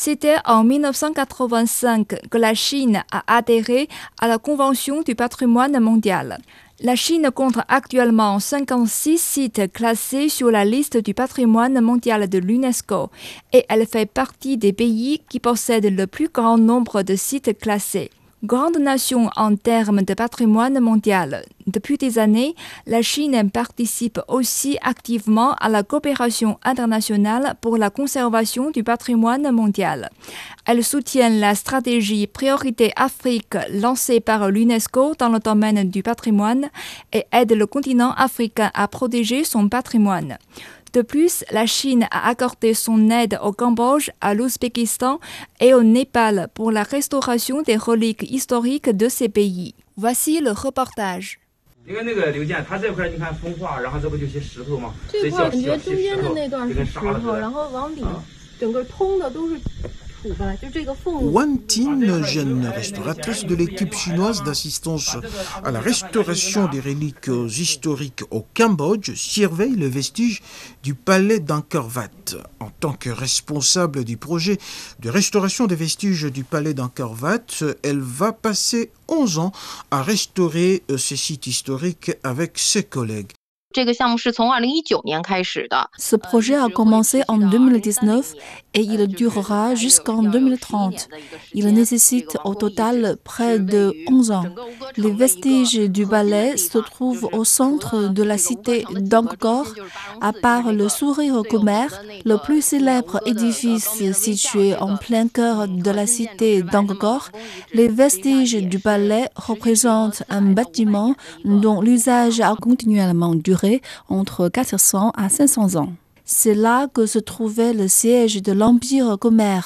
C'était en 1985 que la Chine a adhéré à la Convention du patrimoine mondial. La Chine compte actuellement 56 sites classés sur la liste du patrimoine mondial de l'UNESCO et elle fait partie des pays qui possèdent le plus grand nombre de sites classés. Grande nation en termes de patrimoine mondial, depuis des années, la Chine participe aussi activement à la coopération internationale pour la conservation du patrimoine mondial. Elle soutient la stratégie Priorité Afrique lancée par l'UNESCO dans le domaine du patrimoine et aide le continent africain à protéger son patrimoine. De plus, la Chine a accordé son aide au Cambodge, à l'Ouzbékistan et au Népal pour la restauration des reliques historiques de ces pays. Voici le reportage. 因为那个刘健，他这块你看风化，然后这不就些石头吗？这块儿你觉得些中间的石头那段是石就跟沙子头，似的然后往里啊整个通的都是 Wang Tin, jeune restauratrice de l'équipe chinoise d'assistance à la restauration des reliques historiques au Cambodge, surveille le vestige du palais d'Ankorvat. En tant que responsable du projet de restauration des vestiges du palais d'Angkor elle va passer 11 ans à restaurer ces sites historiques avec ses collègues. Ce projet a commencé en 2019 et il durera jusqu'en 2030. Il nécessite au total près de 11 ans. Les vestiges du ballet se trouvent au centre de la cité d'Angkor, à part le sourire khmer, le plus célèbre édifice situé en plein cœur de la cité d'Angkor. Les vestiges du ballet représentent un bâtiment dont l'usage a continuellement duré entre 400 à 500 ans. C'est là que se trouvait le siège de l'Empire Khmer.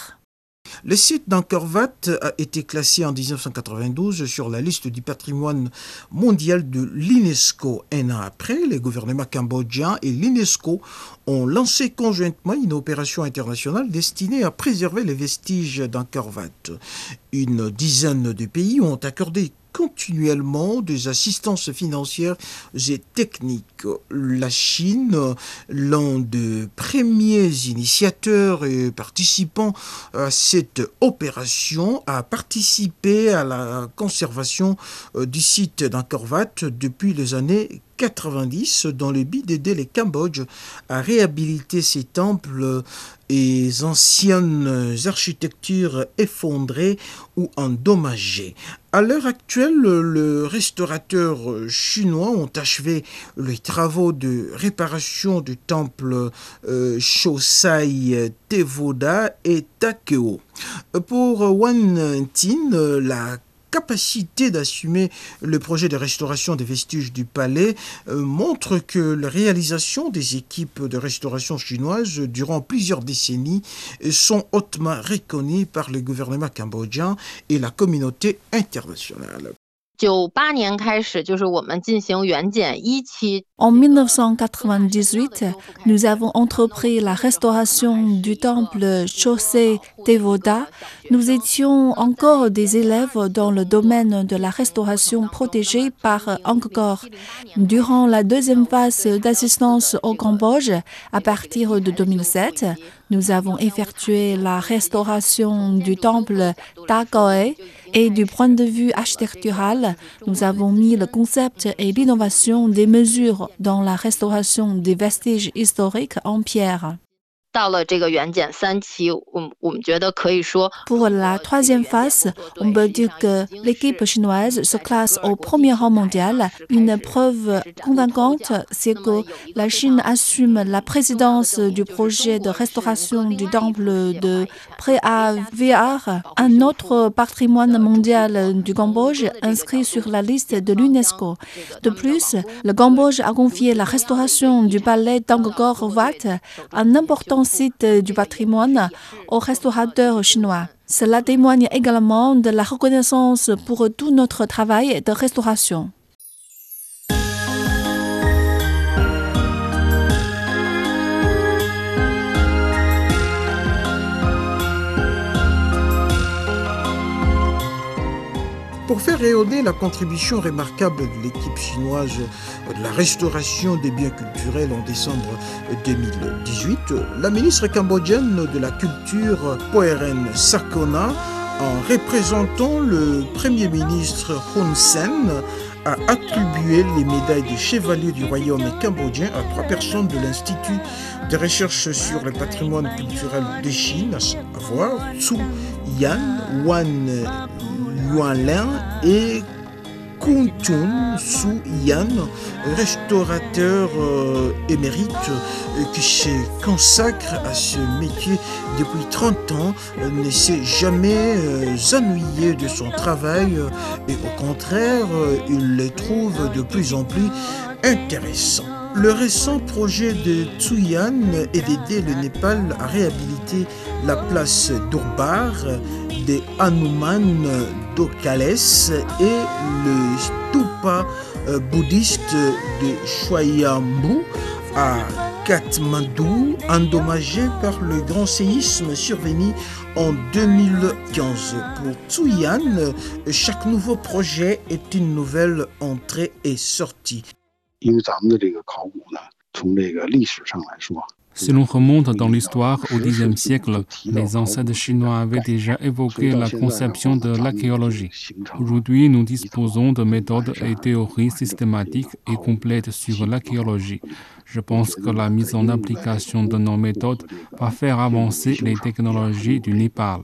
Le site d'Angkor a été classé en 1992 sur la liste du patrimoine mondial de l'UNESCO. Un an après, les gouvernements cambodgiens et l'UNESCO ont lancé conjointement une opération internationale destinée à préserver les vestiges d'Angkor. Une dizaine de pays ont accordé continuellement des assistances financières et techniques. La Chine, l'un des premiers initiateurs et participants à cette opération, a participé à la conservation euh, du site d'Angkor Wat depuis les années 90 dans le but d'aider les Cambodges à réhabiliter ces temples et anciennes architectures effondrées ou endommagées. À l'heure actuelle, le restaurateur chinois ont achevé les travaux de réparation du temple euh, Shosai Tevoda et Takeo. Pour Wan Tin, la capacité d'assumer le projet de restauration des vestiges du palais euh, montre que la réalisation des équipes de restauration chinoises durant plusieurs décennies sont hautement reconnues par le gouvernement cambodgien et la communauté internationale. 九八年开始，就是我们进行原检一期 En 1998, nous avons entrepris la restauration du temple Chosei Tevoda. Nous étions encore des élèves dans le domaine de la restauration protégée par Angkor. Durant la deuxième phase d'assistance au Cambodge, à partir de 2007, nous avons effectué la restauration du temple Takoe et du point de vue architectural, nous avons mis le concept et l'innovation des mesures dans la restauration des vestiges historiques en pierre. 到了这个原检三期，我们我们觉得可以说， Pour la troisième phase, on peut dire que l'équipe chinoise se classe au premier rang mondial. Une preuve convaincante, c'est que la Chine assume la présidence du projet de restauration du temple de Préaviar, un autre patrimoine mondial du Cambodge inscrit sur la liste de l'UNESCO. De plus, le Cambodge a confié la restauration du palais d'Angkor Wat, un important site du patrimoine, aux restaurateurs chinois. Cela témoigne également de la reconnaissance pour tout notre travail de restauration. Pour faire rayonner la contribution remarquable de l'équipe chinoise de la restauration des biens culturels en décembre 2018, la ministre cambodgienne de la Culture, Poeren Sakona, en représentant le Premier ministre Hun Sen, a attribué les médailles de chevalier du royaume cambodgien à trois personnes de l'Institut de recherche sur le patrimoine culturel de Chine, à savoir Tsu Yan, Wan Yuanlin et Chun Su Yan, restaurateur euh, émérite euh, qui se consacre à ce métier depuis 30 ans, euh, ne s'est jamais ennuyé de son travail et au contraire, il le trouve de plus en plus intéressant. Le récent projet de Tsuyan est d'aider le Népal à réhabiliter la place d'Urbar, des Hanuman d'Okales et le stupa euh, bouddhiste de Shwayambhu à Kathmandu, endommagé par le grand séisme survenu en 2015. Pour Tsuyan, chaque nouveau projet est une nouvelle entrée et sortie. 因为咱们的这个考古呢从这个历史上来说 Si l'on remonte dans l'histoire au Xe siècle, les ancêtres chinois avaient déjà évoqué la conception de l'archéologie. Aujourd'hui, nous disposons de méthodes et théories systématiques et complètes sur l'archéologie. Je pense que la mise en application de nos méthodes va faire avancer les technologies du Népal.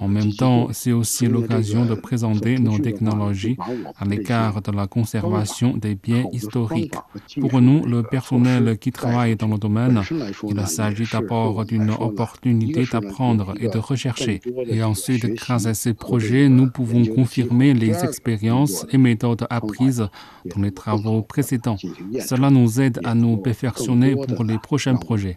En même temps, c'est aussi l'occasion de présenter nos technologies à l'écart de la conservation des biens historiques. Pour nous, le personnel qui travaille dans le domaine, il s'agit d'abord d'une opportunité d'apprendre et de rechercher. Et ensuite, grâce à ces projets, nous pouvons confirmer les expériences et méthodes apprises dans les travaux précédents. Cela nous aide à nous perfectionner pour les prochains projets.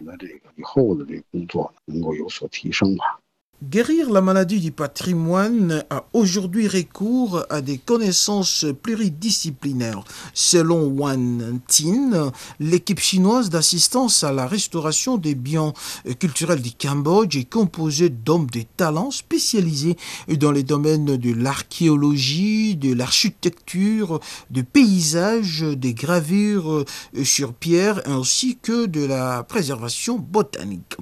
Guérir la maladie du patrimoine a aujourd'hui recours à des connaissances pluridisciplinaires. Selon Wan Tin, l'équipe chinoise d'assistance à la restauration des biens culturels du Cambodge est composée d'hommes de talent spécialisés dans les domaines de l'archéologie, de l'architecture, du paysage, des gravures sur pierre ainsi que de la préservation botanique.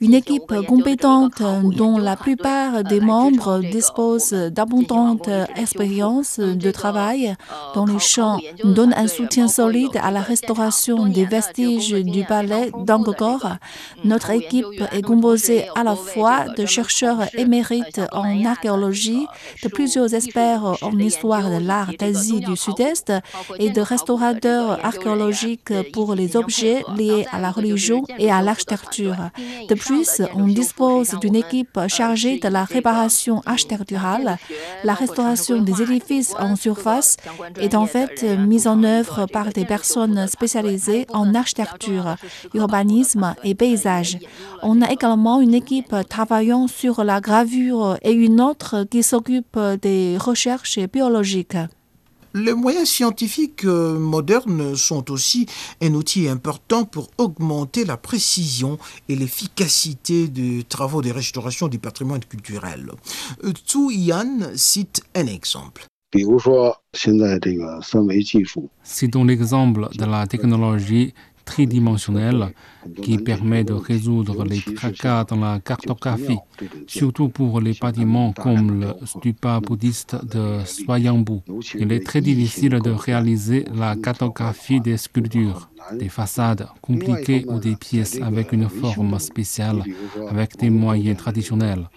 Une équipe compétente dont la plupart des membres disposent d'abondantes expériences de travail dans les champs donne un soutien solide à la restauration des vestiges du palais d'Angkor. Notre équipe est composée à la fois de chercheurs émérites en archéologie, de plusieurs experts en histoire de l'art d'Asie du Sud-Est et de restaurateurs archéologiques pour les objets liés à la religion et à l'architecture. De plus, on dispose d'une équipe chargée de la réparation architecturale. La restauration des édifices en surface est en fait mise en œuvre par des personnes spécialisées en architecture, urbanisme et paysage. On a également une équipe travaillant sur la gravure et une autre qui s'occupe des recherches biologiques. Les moyens scientifiques euh, modernes sont aussi un outil important pour augmenter la précision et l'efficacité des travaux de restauration du patrimoine culturel. Euh, Tsu Yan cite un exemple. Citons l'exemple de la technologie tridimensionnelle qui permet de résoudre les tracas dans la cartographie, surtout pour les bâtiments comme le stupa bouddhiste de Swayambhu. Il est très difficile de réaliser la cartographie des sculptures, des façades compliquées ou des pièces avec une forme spéciale, avec des moyens traditionnels.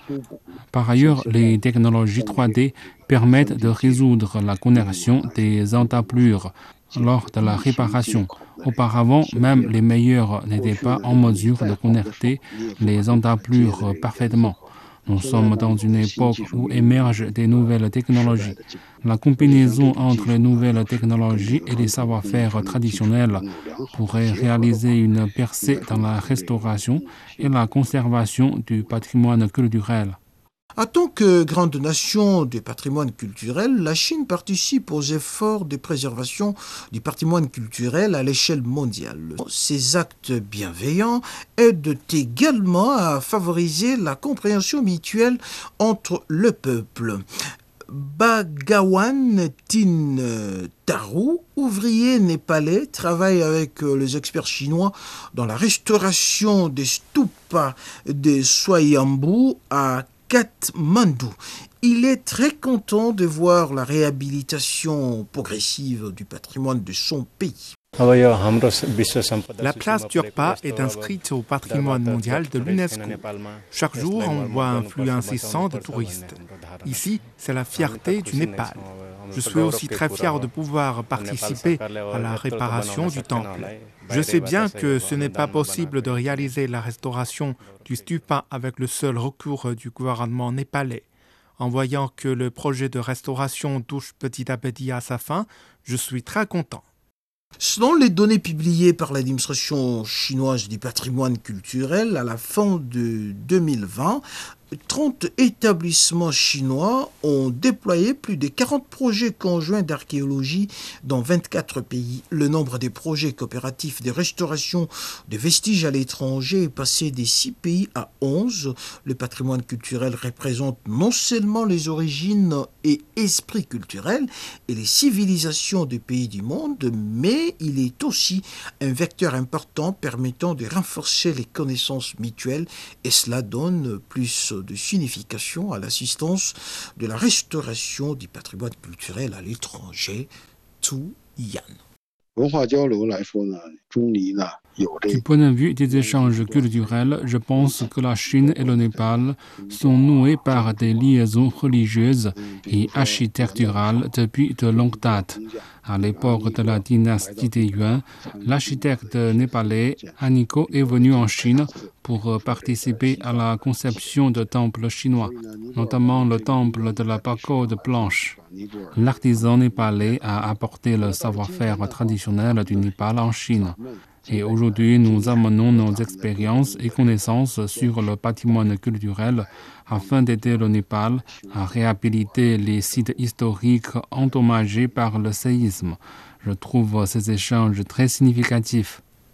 Par ailleurs, les technologies 3D permettent de résoudre la connexion des entablures lors de la réparation. Auparavant, même les meilleurs n'étaient pas en mesure de connecter les entablures parfaitement. Nous sommes dans une époque où émergent des nouvelles technologies. La combinaison entre les nouvelles technologies et les savoir-faire traditionnels pourrait réaliser une percée dans la restauration et la conservation du patrimoine culturel. En tant que grande nation du patrimoine culturel, la Chine participe aux efforts de préservation du patrimoine culturel à l'échelle mondiale. Ces actes bienveillants aident également à favoriser la compréhension mutuelle entre le peuple. Bagawan Tin Taru, ouvrier népalais, travaille avec les experts chinois dans la restauration des stupas de Swayambhu à Kathmandu. Il est très content de voir la réhabilitation progressive du patrimoine de son pays. La place Turpa est inscrite au patrimoine mondial de l'UNESCO. Chaque jour, on voit un flux incessant de touristes. Ici, c'est la fierté du Népal. Je suis aussi très fier de pouvoir participer à la réparation du temple. Je sais bien que ce n'est pas possible de réaliser la restauration du stupa avec le seul recours du gouvernement népalais. En voyant que le projet de restauration touche petit à petit à sa fin, je suis très content. Selon les données publiées par l'administration chinoise du patrimoine culturel à la fin de 2020, 30 établissements chinois ont déployé plus de 40 projets conjoints d'archéologie dans 24 pays. Le nombre des projets coopératifs de restauration de vestiges à l'étranger est passé des 6 pays à 11. Le patrimoine culturel représente non seulement les origines et esprits culturels et les civilisations des pays du monde, mais il est aussi un vecteur important permettant de renforcer les connaissances mutuelles et cela donne plus de signification à l'assistance de la restauration du patrimoine culturel à l'étranger. Tsu Yan. Du point de vue des échanges culturels, je pense que la Chine et le Népal sont noués par des liaisons religieuses et architecturales depuis de longue date. À l'époque de la dynastie des Yuan, l'architecte népalais Aniko est venu en Chine pour participer à la conception de temples chinois, notamment le temple de la pagode blanche. L'artisan népalais a apporté le savoir-faire traditionnel du Népal en Chine. Et aujourd'hui, nous amenons nos expériences et connaissances sur le patrimoine culturel afin d'aider le Népal à réhabiliter les sites historiques endommagés par le séisme. Je trouve ces échanges très significatifs.